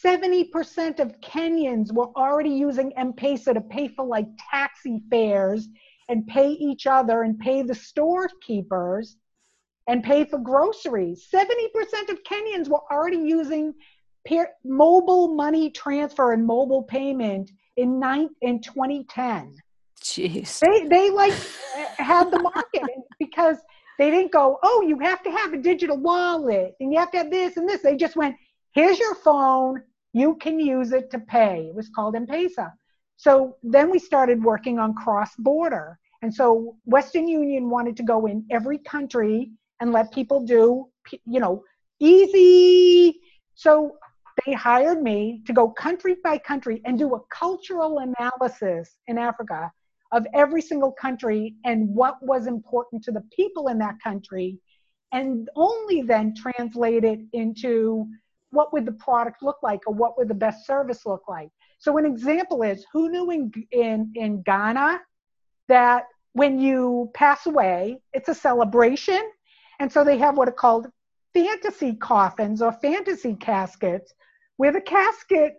B: 70% of Kenyans were already using M Pesa to pay for like taxi fares and pay each other and pay the storekeepers and pay for groceries. 70% of Kenyans were already using peer, mobile money transfer and mobile payment in, nine, in 2010.
A: Jeez.
B: They, they like had the market because they didn't go, oh, you have to have a digital wallet and you have to have this and this. They just went, here's your phone, you can use it to pay. It was called M-Pesa. So then we started working on cross border. And so Western Union wanted to go in every country and let people do, you know, easy. So they hired me to go country by country and do a cultural analysis in Africa of every single country and what was important to the people in that country, and only then translate it into what would the product look like or what would the best service look like. So an example is who knew in in, in Ghana that when you pass away, it's a celebration and so they have what are called fantasy coffins or fantasy caskets, where the casket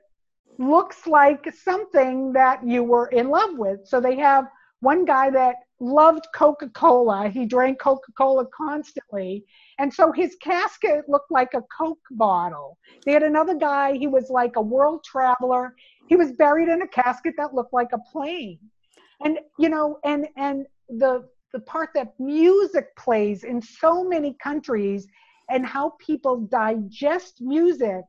B: looks like something that you were in love with. So they have one guy that loved Coca Cola. He drank Coca Cola constantly. And so his casket looked like a Coke bottle. They had another guy, he was like a world traveler. He was buried in a casket that looked like a plane. And you know, and and the the part that music plays in so many countries and how people digest music.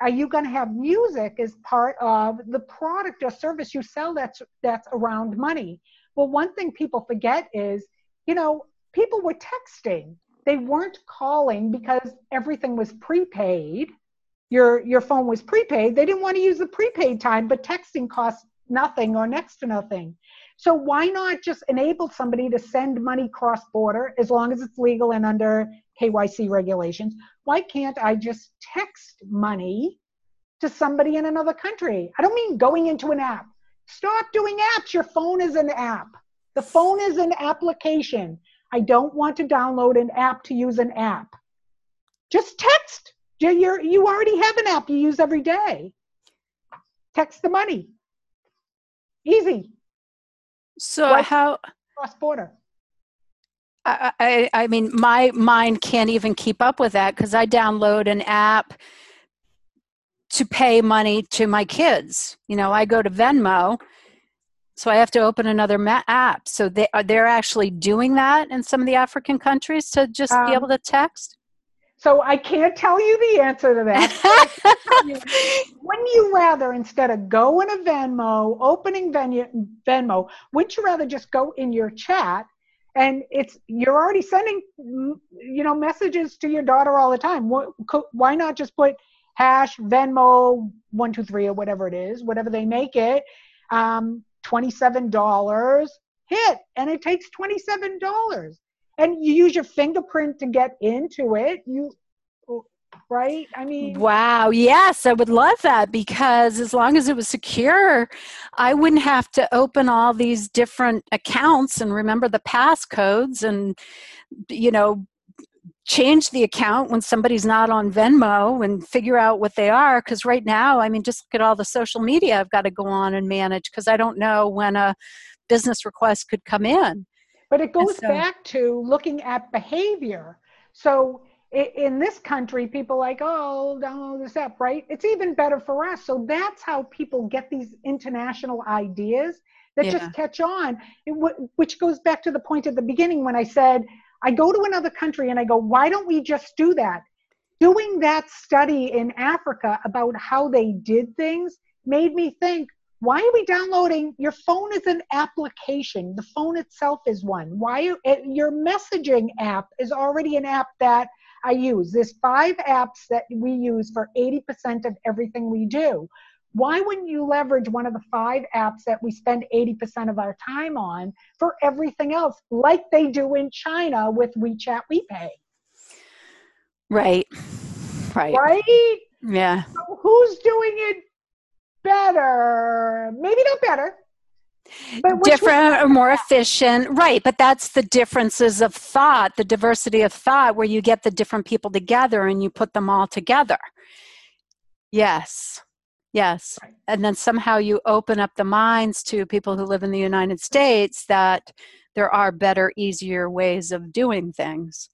B: Are you going to have music as part of the product or service you sell that's that's around money? Well one thing people forget is you know people were texting. They weren't calling because everything was prepaid. Your your phone was prepaid. They didn't want to use the prepaid time but texting costs nothing or next to nothing so why not just enable somebody to send money cross border as long as it's legal and under KYC regulations? Why can't I just text money to somebody in another country? I don't mean going into an app. Stop doing apps. Your phone is an app. The phone is an application. I don't want to download an app to use an app. Just text. You're, you already have an app you use every day. Text the money. Easy.
A: So how
B: cross border?
A: I, I, I mean, my mind can't even keep up with that because I download an app to pay money to my kids. You know, I go to Venmo, so I have to open another ma- app. So they are they're actually doing that in some of the African countries to just um, be able to text.
B: So I can't tell you the answer to that. you, wouldn't you rather, instead of going to Venmo, opening Venmo, wouldn't you rather just go in your chat and it's you're already sending you know messages to your daughter all the time why not just put hash venmo 123 or whatever it is whatever they make it um, $27 hit and it takes $27 and you use your fingerprint to get into it you right? I mean,
A: wow, yes, I would love that because as long as it was secure, I wouldn't have to open all these different accounts and remember the passcodes and, you know, change the account when somebody's not on Venmo and figure out what they are. Because right now, I mean, just look at all the social media I've got to go on and manage because I don't know when a business request could come in.
B: But it goes so, back to looking at behavior. So in this country, people like, oh, download this app, right? It's even better for us. So that's how people get these international ideas that yeah. just catch on, which goes back to the point at the beginning when I said, I go to another country and I go, why don't we just do that? Doing that study in Africa about how they did things made me think, why are we downloading? Your phone is an application. The phone itself is one. Why eh, your messaging app is already an app that I use. There's five apps that we use for 80% of everything we do. Why wouldn't you leverage one of the five apps that we spend 80% of our time on for everything else, like they do in China with WeChat WePay?
A: Right. Right.
B: Right?
A: Yeah.
B: So who's doing it better? Maybe not better,
A: different or more efficient right but that's the differences of thought the diversity of thought where you get the different people together and you put them all together yes yes right. and then somehow you open up the minds to people who live in the united states that there are better easier ways of doing things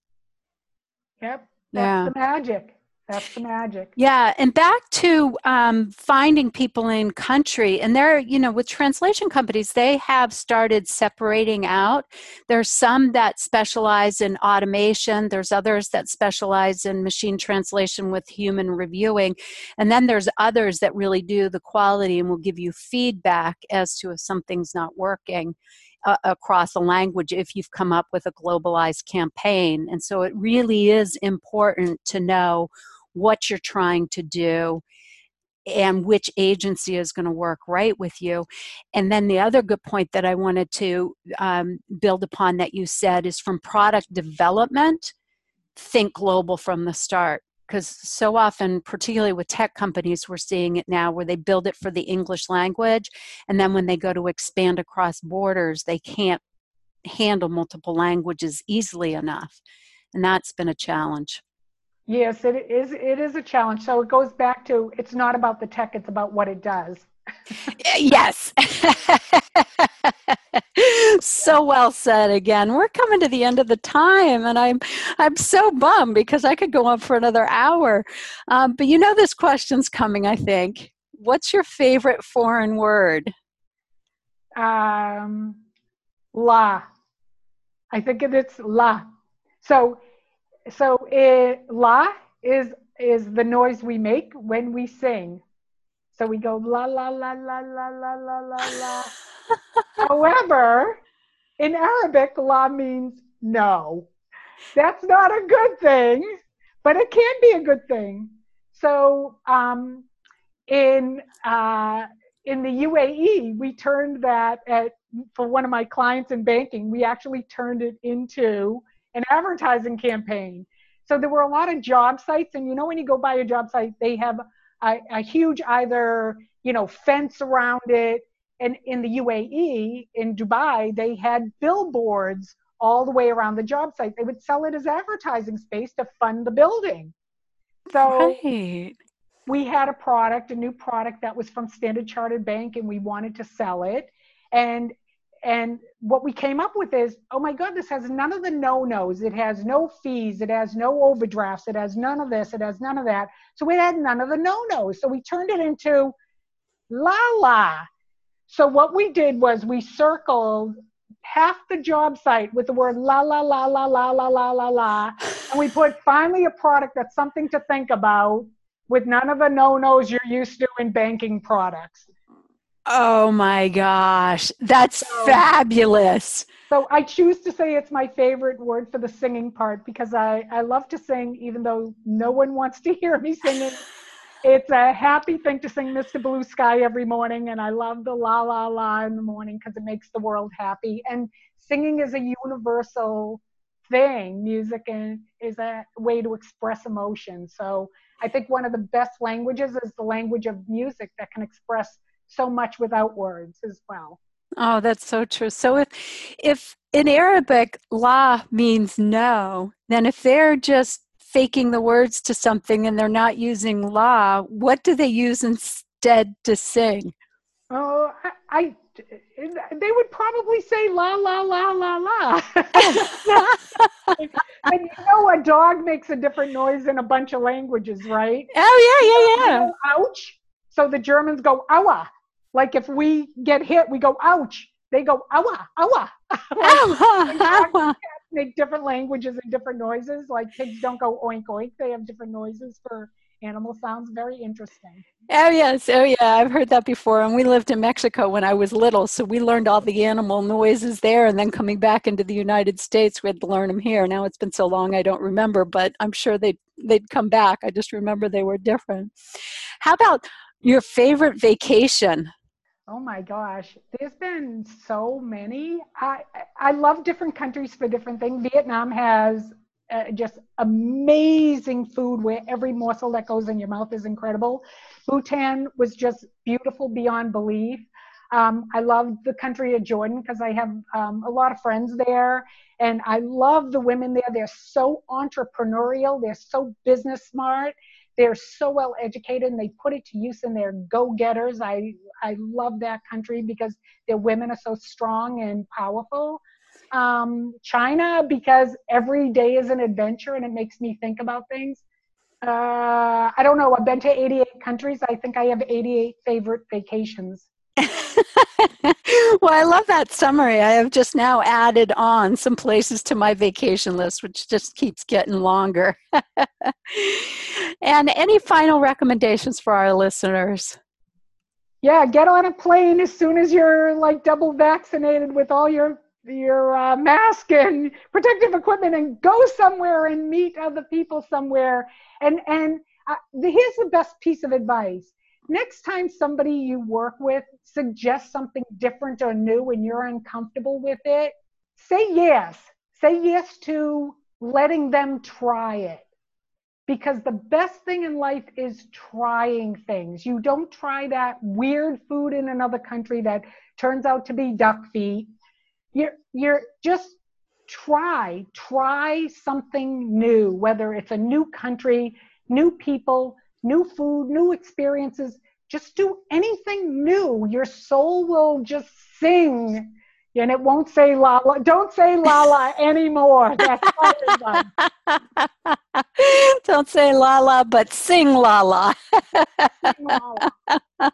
B: yep that's yeah. the magic that's the magic.
A: Yeah, and back to um, finding people in country, and there, you know, with translation companies, they have started separating out. There's some that specialize in automation. There's others that specialize in machine translation with human reviewing, and then there's others that really do the quality and will give you feedback as to if something's not working uh, across a language if you've come up with a globalized campaign. And so it really is important to know what you're trying to do and which agency is going to work right with you. And then the other good point that I wanted to um, build upon that you said is from product development, think global from the start. Because so often, particularly with tech companies, we're seeing it now where they build it for the English language, and then when they go to expand across borders, they can't handle multiple languages easily enough. And that's been a challenge.
B: Yes, it is. It is a challenge. So it goes back to it's not about the tech; it's about what it does.
A: yes. so well said again. We're coming to the end of the time and I'm I'm so bummed because I could go on for another hour. Um, but you know this question's coming, I think. What's your favorite foreign word?
B: um, la. I think it's la. So, so it, la is is the noise we make when we sing. So we go la la la la la la la la la. However, in Arabic, la means no. That's not a good thing, but it can be a good thing. So um, in uh, in the UAE, we turned that at, for one of my clients in banking. We actually turned it into an advertising campaign. So there were a lot of job sites, and you know when you go by a job site, they have a, a huge either you know fence around it. And in the UAE, in Dubai, they had billboards all the way around the job site. They would sell it as advertising space to fund the building. So right. we had a product, a new product that was from Standard Chartered Bank, and we wanted to sell it. And and what we came up with is, oh my God, this has none of the no-nos. It has no fees. It has no overdrafts. It has none of this. It has none of that. So it had none of the no-nos. So we turned it into la la. So what we did was we circled half the job site with the word la la la la la la la la la, and we put finally a product that's something to think about with none of the no-nos you're used to in banking products.
A: Oh my gosh, that's so, fabulous.
B: So I choose to say it's my favorite word for the singing part because I, I love to sing even though no one wants to hear me singing. it's a happy thing to sing Mr. Blue Sky every morning, and I love the la la la in the morning because it makes the world happy. And singing is a universal thing. Music is a way to express emotion. So I think one of the best languages is the language of music that can express so much without words as well.
A: Oh, that's so true. So if if in Arabic la means no, then if they're just faking the words to something and they're not using la, what do they use instead to sing?
B: Oh, I, I they would probably say la la la la la. and you know a dog makes a different noise in a bunch of languages, right?
A: Oh yeah, yeah, yeah.
B: ouch. So the Germans go aua. Like if we get hit, we go ouch. They go awa, aua. aua, make different languages and different noises. Like pigs don't go oink oink. They have different noises for animal sounds. Very interesting.
A: Oh yes, oh yeah, I've heard that before. And we lived in Mexico when I was little, so we learned all the animal noises there. And then coming back into the United States, we had to learn them here. Now it's been so long, I don't remember, but I'm sure they they'd come back. I just remember they were different. How about your favorite vacation?
B: Oh my gosh, there's been so many. I I love different countries for different things. Vietnam has uh, just amazing food where every morsel that goes in your mouth is incredible. Bhutan was just beautiful beyond belief. Um, I love the country of Jordan because I have um, a lot of friends there, and I love the women there. They're so entrepreneurial. They're so business smart they're so well educated and they put it to use and they're go-getters. I I love that country because their women are so strong and powerful. Um, China because every day is an adventure and it makes me think about things. Uh, I don't know. I've been to 88 countries. I think I have 88 favorite vacations.
A: well, I love that summary. I have just now added on some places to my vacation list, which just keeps getting longer. and any final recommendations for our listeners?
B: Yeah, get on a plane as soon as you're like double vaccinated with all your your uh, mask and protective equipment, and go somewhere and meet other people somewhere. And and uh, here's the best piece of advice: next time somebody you work with suggests something different or new and you're uncomfortable with it, say yes. Say yes to letting them try it. Because the best thing in life is trying things. You don't try that weird food in another country that turns out to be duck feet. You're, you're just try, try something new, whether it's a new country, new people, new food, new experiences. Just do anything new. Your soul will just sing and it won't say la la. Don't say la la anymore. That's
A: Don't say la la, but sing la la. sing la, la.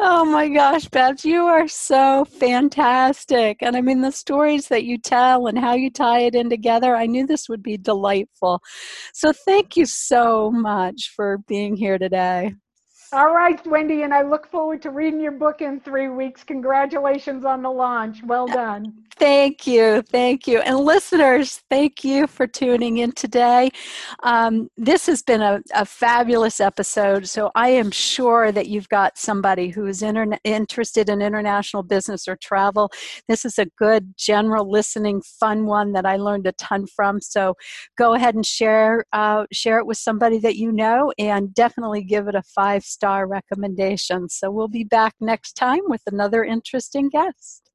A: oh my gosh, Babs, you are so fantastic. And I mean, the stories that you tell and how you tie it in together, I knew this would be delightful. So thank you so much for being here today.
B: All right, Wendy, and I look forward to reading your book in three weeks. Congratulations on the launch. Well done.
A: Thank you. Thank you. And listeners, thank you for tuning in today. Um, this has been a, a, fabulous episode. So I am sure that you've got somebody who is inter- interested in international business or travel. This is a good general listening, fun one that I learned a ton from. So go ahead and share uh, share it with somebody that you know, and definitely give it a five star recommendation. So we'll be back next time with another interesting guest.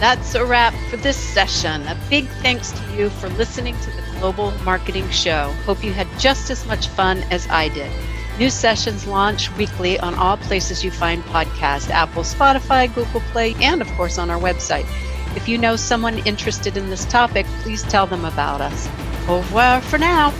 A: That's a wrap for this session. A big thanks to you for listening to the Global Marketing Show. Hope you had just as much fun as I did. New sessions launch weekly on all places you find podcasts Apple, Spotify, Google Play, and of course on our website. If you know someone interested in this topic, please tell them about us. Au revoir for now.